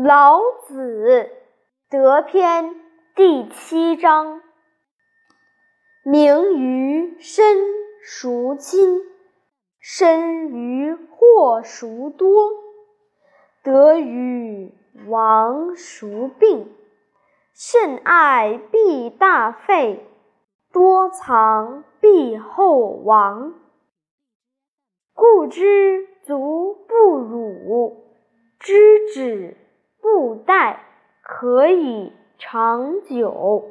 老子德篇第七章：名于身孰亲？身于祸孰多？得与亡孰病？甚爱必大费，多藏必厚亡。故知足不辱，知止不殆，可以长久。